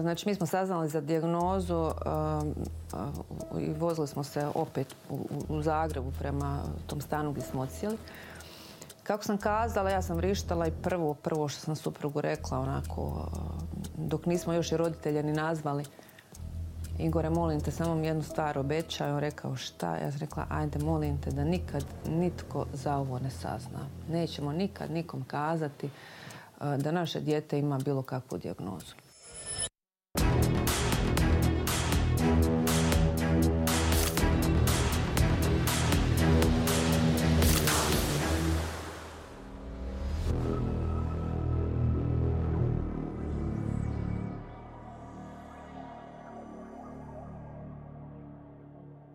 Znači mi smo saznali za dijagnozu i vozili smo se opet u Zagrebu prema tom stanu gdje smo odsjeli. Kako sam kazala, ja sam rištala i prvo, prvo što sam suprugu rekla onako, dok nismo još i roditelje ni nazvali, Igore, molim te, samo mi jednu stvar obećaj. On rekao šta? Ja sam rekla, ajde, molim te da nikad nitko za ovo ne sazna. Nećemo nikad nikom kazati da naše dijete ima bilo kakvu dijagnozu.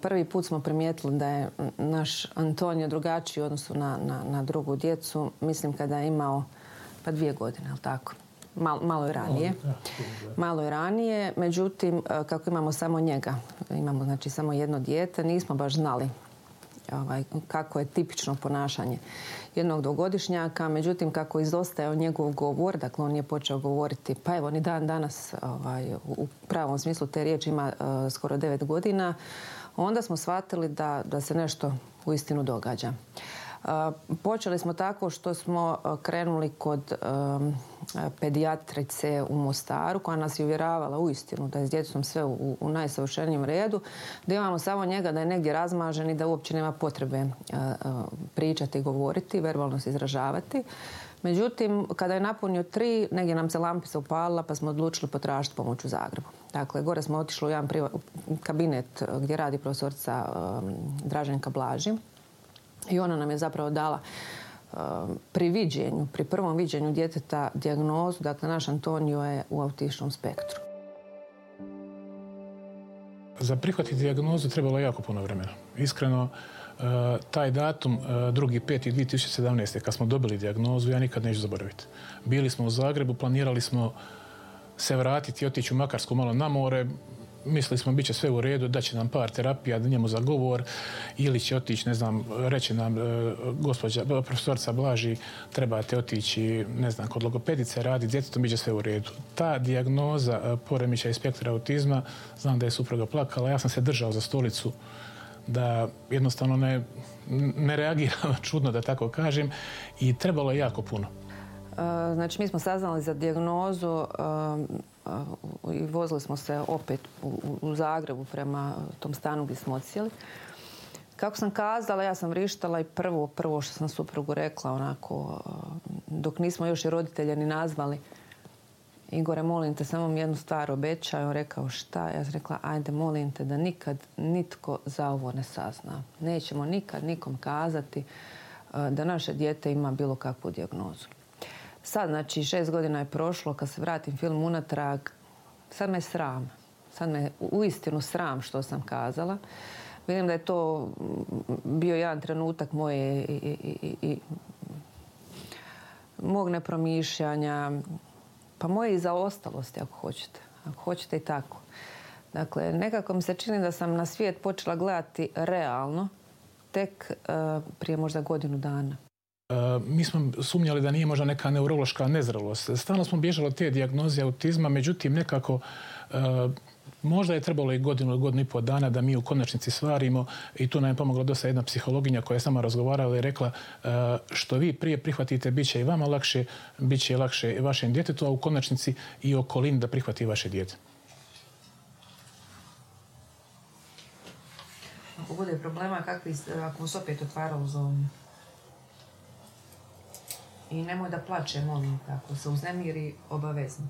Prvi put smo primijetili da je naš Antonio drugačiji u odnosu na, na, na drugu djecu. Mislim kada je imao pa dvije godine, ali tako? Malo, malo je ranije. Malo je ranije, međutim, e, kako imamo samo njega, imamo znači samo jedno dijete, nismo baš znali ovaj, kako je tipično ponašanje jednog dvogodišnjaka, međutim kako izostajao njegov govor, dakle on je počeo govoriti, pa evo ni dan danas ovaj, u pravom smislu te riječi ima uh, skoro devet godina, onda smo shvatili da, da se nešto uistinu događa. Počeli smo tako što smo krenuli kod pedijatrice u Mostaru koja nas je uvjeravala uistinu da je s djecom sve u, u najsavršenijem redu, da imamo samo njega da je negdje razmažen i da uopće nema potrebe pričati i govoriti, verbalno se izražavati. Međutim, kada je napunio tri, negdje nam se lampica upalila pa smo odlučili potražiti pomoć u Zagrebu. Dakle, gore smo otišli u jedan kabinet gdje radi profesorica Draženka Blaži i ona nam je zapravo dala pri viđenju, pri prvom viđenju djeteta dijagnozu, dakle naš Antonio je u autičnom spektru. Za prihvatiti dijagnozu trebalo jako puno vremena. Iskreno, taj datum, 2.5.2017. kad smo dobili dijagnozu, ja nikad neću zaboraviti. Bili smo u Zagrebu, planirali smo se vratiti i otići u Makarsku malo na more. Mislili smo bit će sve u redu, da će nam par terapija, da njemu za govor ili će otići, ne znam, reći nam e, gospođa, profesorca Blaži, trebate otići, ne znam, kod logopedice radi, djetetom bit će sve u redu. Ta dijagnoza e, poremeća i spektra autizma, znam da je supruga plakala, ja sam se držao za stolicu da jednostavno ne, ne čudno da tako kažem i trebalo je jako puno. E, znači mi smo saznali za dijagnozu i vozili smo se opet u, Zagrebu prema tom stanu gdje smo odsjeli. Kako sam kazala, ja sam rištala i prvo, prvo što sam suprugu rekla onako, dok nismo još i roditelje ni nazvali, Igore, molim te, samo mi jednu stvar obećaj. On rekao šta? Ja sam rekla, ajde, molim te da nikad nitko za ovo ne sazna. Nećemo nikad nikom kazati da naše dijete ima bilo kakvu dijagnozu. Sad, znači, šest godina je prošlo, kad se vratim film unatrag, sad me sram. Sad me uistinu sram što sam kazala. Vidim da je to bio jedan trenutak moje i, i, i, mog nepromišljanja, pa moje i zaostalosti ako hoćete. Ako hoćete i tako. Dakle, nekako mi se čini da sam na svijet počela gledati realno tek uh, prije možda godinu dana. Uh, mi smo sumnjali da nije možda neka neurološka nezrelost. Stalno smo bježali od te dijagnoze autizma, međutim nekako uh, Možda je trebalo i godinu, godinu i pol dana da mi u konačnici stvarimo i tu nam je pomogla dosta jedna psihologinja koja je sama razgovarala i rekla e, što vi prije prihvatite bit će i vama lakše, bit će lakše i vašem djetetu, a u konačnici i okolini da prihvati vaše dijete. Ako bude problema, kakvi, ako se opet otvaralo zovnju? I nemoj da plače, molim, ako se uznemiri, obavezno.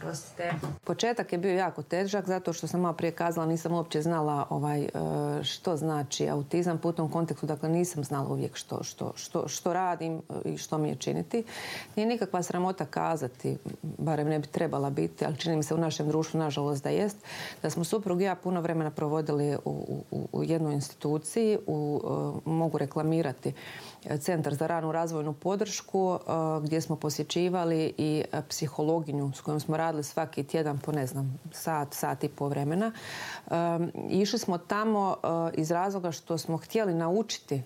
Prostite. Početak je bio jako težak zato što sam malo prije kazala nisam uopće znala ovaj, e, što znači autizam u tom kontekstu. Dakle, nisam znala uvijek što, što, što, što radim i što mi je činiti. Nije nikakva sramota kazati, barem ne bi trebala biti, ali čini mi se u našem društvu, nažalost, da jest, da smo suprug i ja puno vremena provodili u, u, u jednoj instituciji, u, e, mogu reklamirati Centar za ranu razvojnu podršku e, gdje smo posjećivali i psihologinju s kojom smo radili svaki tjedan po ne znam sat, sat i pol vremena. E, išli smo tamo e, iz razloga što smo htjeli naučiti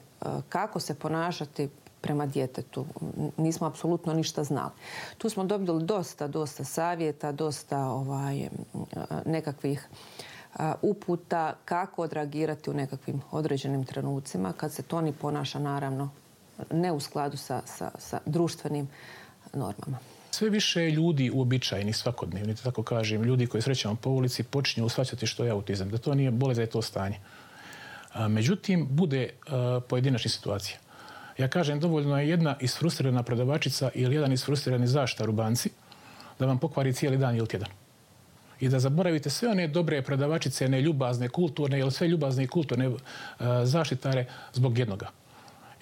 kako se ponašati prema djetetu. Nismo apsolutno ništa znali. Tu smo dobili dosta, dosta savjeta, dosta ovaj, nekakvih uputa kako odreagirati u nekakvim određenim trenucima kad se to ni ponaša naravno ne u skladu sa, sa, društvenim normama. Sve više ljudi uobičajeni svakodnevni, tako kažem, ljudi koji srećemo po ulici počinju usvaćati što je autizam, da to nije bolest, da je to stanje. Međutim, bude pojedinačna situacija. Ja kažem, dovoljno je jedna isfrustrirana prodavačica ili jedan isfrustrirani zaštar u banci da vam pokvari cijeli dan ili tjedan. I da zaboravite sve one dobre prodavačice, ne ljubazne, kulturne ili sve ljubazne i kulturne zaštitare zbog jednoga.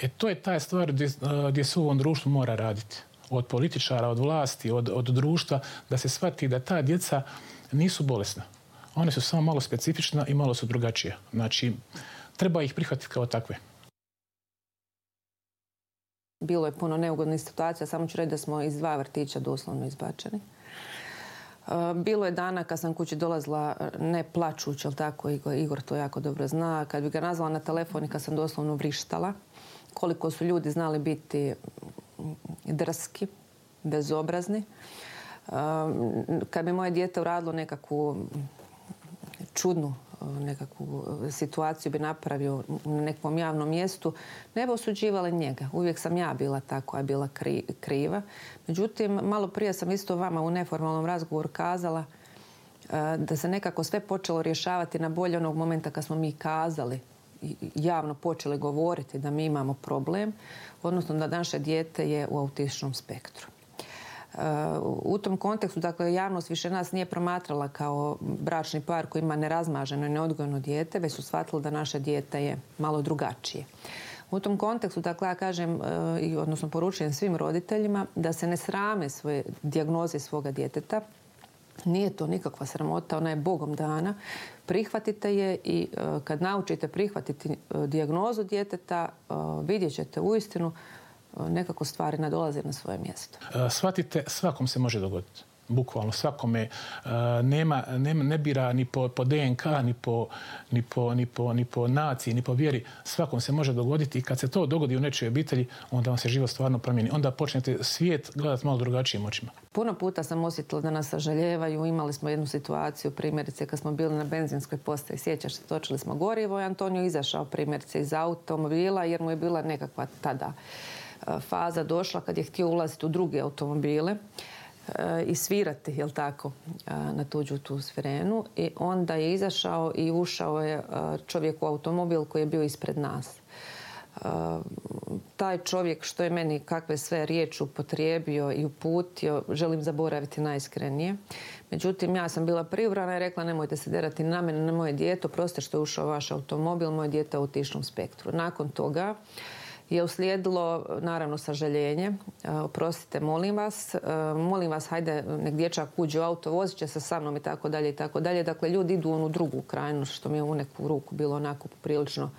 E to je ta stvar gdje, gdje se u ovom društvu mora raditi. Od političara, od vlasti, od, od društva, da se shvati da ta djeca nisu bolesna. One su samo malo specifična i malo su drugačije. Znači, treba ih prihvatiti kao takve. Bilo je puno neugodnih situacija, samo ću reći da smo iz dva vrtića doslovno izbačeni. Bilo je dana kad sam kući dolazila ne plačući, ali tako Igor to jako dobro zna. Kad bi ga nazvala na telefon i kad sam doslovno vrištala, koliko su ljudi znali biti drski, bezobrazni. Kad bi moje dijete uradilo nekakvu čudnu nekakvu situaciju bi napravio na nekom javnom mjestu, ne bi osuđivali njega. Uvijek sam ja bila ta koja je bila kriva. Međutim, malo prije sam isto vama u neformalnom razgovoru kazala da se nekako sve počelo rješavati na bolje onog momenta kad smo mi kazali javno počeli govoriti da mi imamo problem, odnosno da naše dijete je u autičnom spektru. U tom kontekstu, dakle, javnost više nas nije promatrala kao bračni par koji ima nerazmaženo i neodgojno dijete, već su shvatili da naše dijete je malo drugačije. U tom kontekstu, dakle, ja kažem, i odnosno poručujem svim roditeljima da se ne srame svoje dijagnoze svoga djeteta, nije to nikakva sramota, ona je Bogom dana. Prihvatite je i kad naučite prihvatiti dijagnozu djeteta, vidjet ćete uistinu nekako stvari nadolaze na svoje mjesto. E, shvatite, svakom se može dogoditi. Bukvalno svakome e, nema, nema, ne bira ni po, po DNK, ni po, ni, po, ni, po, ni po naciji, ni po vjeri. Svakom se može dogoditi i kad se to dogodi u nečijoj obitelji, onda vam se život stvarno promijeni. Onda počnete svijet gledati malo drugačijim očima. Puno puta sam osjetila da nas sažaljevaju. Imali smo jednu situaciju, primjerice, kad smo bili na benzinskoj postaji. Sjećaš se, točili smo gorivo i Antonio izašao primjerice iz automobila jer mu je bila nekakva tada faza došla kad je htio ulaziti u druge automobile i svirati, jel tako, na tuđu tu svirenu. I onda je izašao i ušao je čovjek u automobil koji je bio ispred nas. Taj čovjek što je meni kakve sve riječi upotrijebio i uputio, želim zaboraviti najiskrenije. Međutim, ja sam bila privrana i rekla nemojte se derati na mene, na moje dijete, proste što je ušao vaš automobil, moje dijete u autičnom spektru. Nakon toga je uslijedilo naravno sažaljenje. E, oprostite, molim vas. E, molim vas, hajde, nek dječak uđe u auto, vozit će se sa mnom i tako dalje i tako dalje. Dakle, ljudi idu u onu drugu krajinu, što mi je u neku ruku bilo onako prilično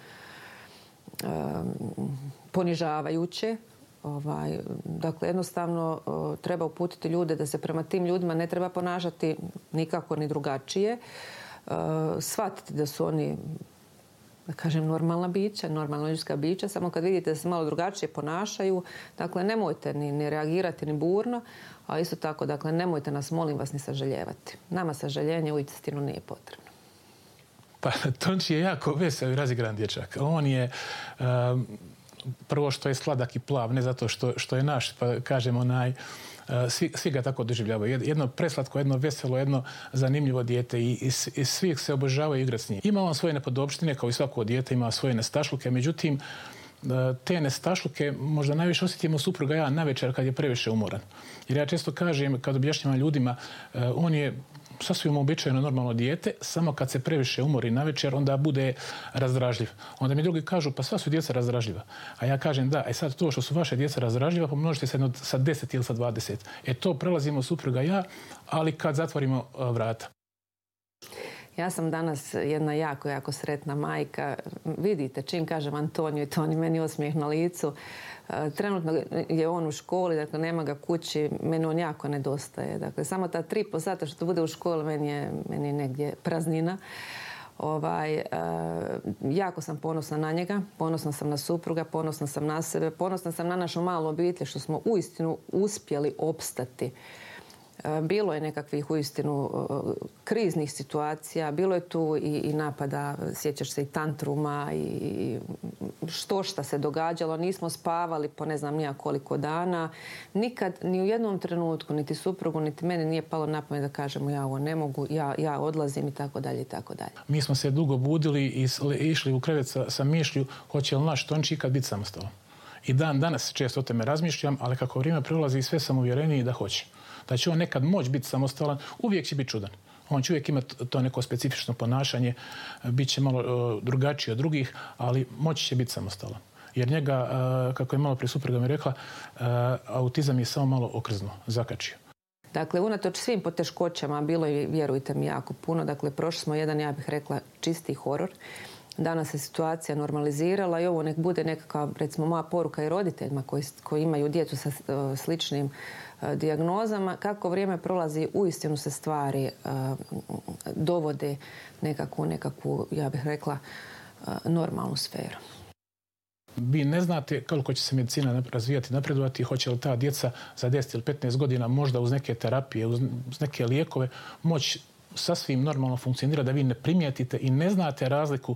e, ponižavajuće. Ovaj, dakle, jednostavno treba uputiti ljude da se prema tim ljudima ne treba ponašati nikako ni drugačije. shvatiti da su oni da kažem, normalna bića, normalna ljudska bića, samo kad vidite da se malo drugačije ponašaju, dakle, nemojte ni, reagirati ni burno, a isto tako, dakle, nemojte nas, molim vas, ni sažaljevati. Nama sažaljenje u istinu nije potrebno. Pa, Tonči je jako vesel i razigran dječak. On je, prvo što je sladak i plav, ne zato što, što je naš, pa kažemo, onaj, svi, svi ga tako doživljavaju. Jedno preslatko, jedno veselo, jedno zanimljivo dijete i, i, i svi se obožavaju igrati s njim. Ima on svoje nepodopštine, kao i svako dijete ima svoje nestašluke, međutim, e, te nestašluke možda najviše osjetimo supruga ja na večer kad je previše umoran. Jer ja često kažem, kad objašnjavam ljudima, e, on je sasvim običajno normalno dijete, samo kad se previše umori na večer, onda bude razdražljiv. Onda mi drugi kažu, pa sva su djeca razdražljiva. A ja kažem, da, e sad to što su vaše djeca razdražljiva, pomnožite se sa 10 ili sa 20. E to prelazimo supruga ja, ali kad zatvorimo vrata. Ja sam danas jedna jako, jako sretna majka. Vidite, čim kažem Antoniju i to on meni osmijeh na licu. E, trenutno je on u školi, dakle nema ga kući, meni on jako nedostaje. Dakle, samo ta tri po sata što bude u školi meni je, meni negdje praznina. Ovaj, e, jako sam ponosna na njega, ponosna sam na supruga, ponosna sam na sebe, ponosna sam na našu malu obitelj što smo uistinu uspjeli opstati bilo je nekakvih uistinu e, kriznih situacija, bilo je tu i, i napada, sjećaš se i tantruma i što šta se događalo. Nismo spavali po ne znam nija koliko dana. Nikad, ni u jednom trenutku, niti suprugu, niti meni nije palo na pamet da kažemo ja ovo ne mogu, ja, ja odlazim i tako dalje i tako dalje. Mi smo se dugo budili i išli u krevet sa, sa mišlju hoće li naš Tonči ikad biti samostalan. I dan danas često o tome razmišljam, ali kako vrijeme prolazi sve sam uvjereniji da hoće da će on nekad moći biti samostalan, uvijek će biti čudan. On će uvijek imati to neko specifično ponašanje, bit će malo uh, drugačiji od drugih, ali moći će biti samostalan. Jer njega, uh, kako je malo prije supruga mi rekla, uh, autizam je samo malo okrzno, zakačio. Dakle, unatoč svim poteškoćama, bilo je, vjerujte mi, jako puno. Dakle, prošli smo jedan, ja bih rekla, čisti horor. Danas se situacija normalizirala i ovo nek bude nekakva, recimo, moja poruka i roditeljima koji, koji imaju djecu sa sličnim E, dijagnozama, kako vrijeme prolazi, uistinu se stvari e, dovode nekakvu, nekakvu, ja bih rekla, e, normalnu sferu. Vi ne znate koliko će se medicina razvijati, napredovati, hoće li ta djeca za 10 ili 15 godina možda uz neke terapije, uz neke lijekove moći sasvim normalno funkcionira da vi ne primijetite i ne znate razliku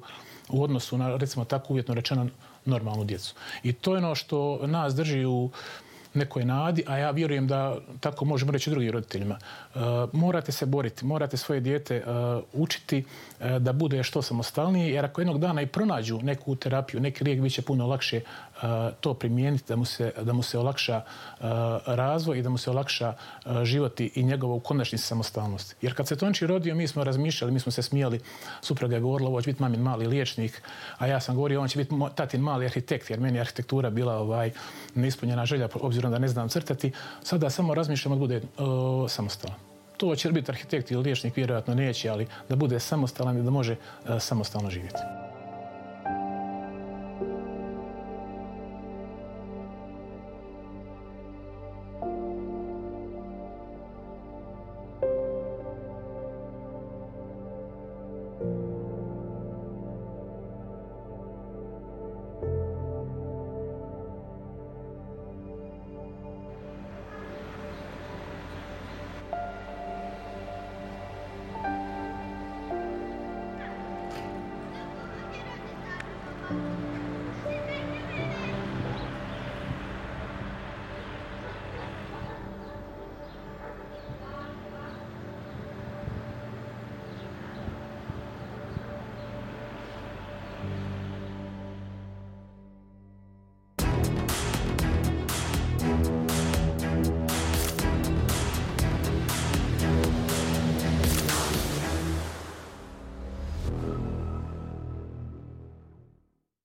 u odnosu na, recimo tako uvjetno rečeno, normalnu djecu. I to je ono što nas drži u nekoj nadi, a ja vjerujem da tako možemo reći drugim roditeljima. E, morate se boriti, morate svoje dijete e, učiti e, da bude što samostalnije, jer ako jednog dana i pronađu neku terapiju, neki lijek, bit će puno lakše to primijeniti, da mu se, da mu se olakša razvoj i da mu se olakša život i njegovo u konačnici samostalnost. Jer kad se Tonči rodio, mi smo razmišljali, mi smo se smijali, supruga je govorila, ovo će biti mamin mali liječnik, a ja sam govorio, on će biti tatin mali arhitekt, jer meni je arhitektura bila ovaj, neispunjena želja, obzirom da ne znam crtati. Sada samo razmišljam da bude uh, samostalan. To će biti arhitekt ili liječnik, vjerojatno neće, ali da bude samostalan i da može samostalno živjeti.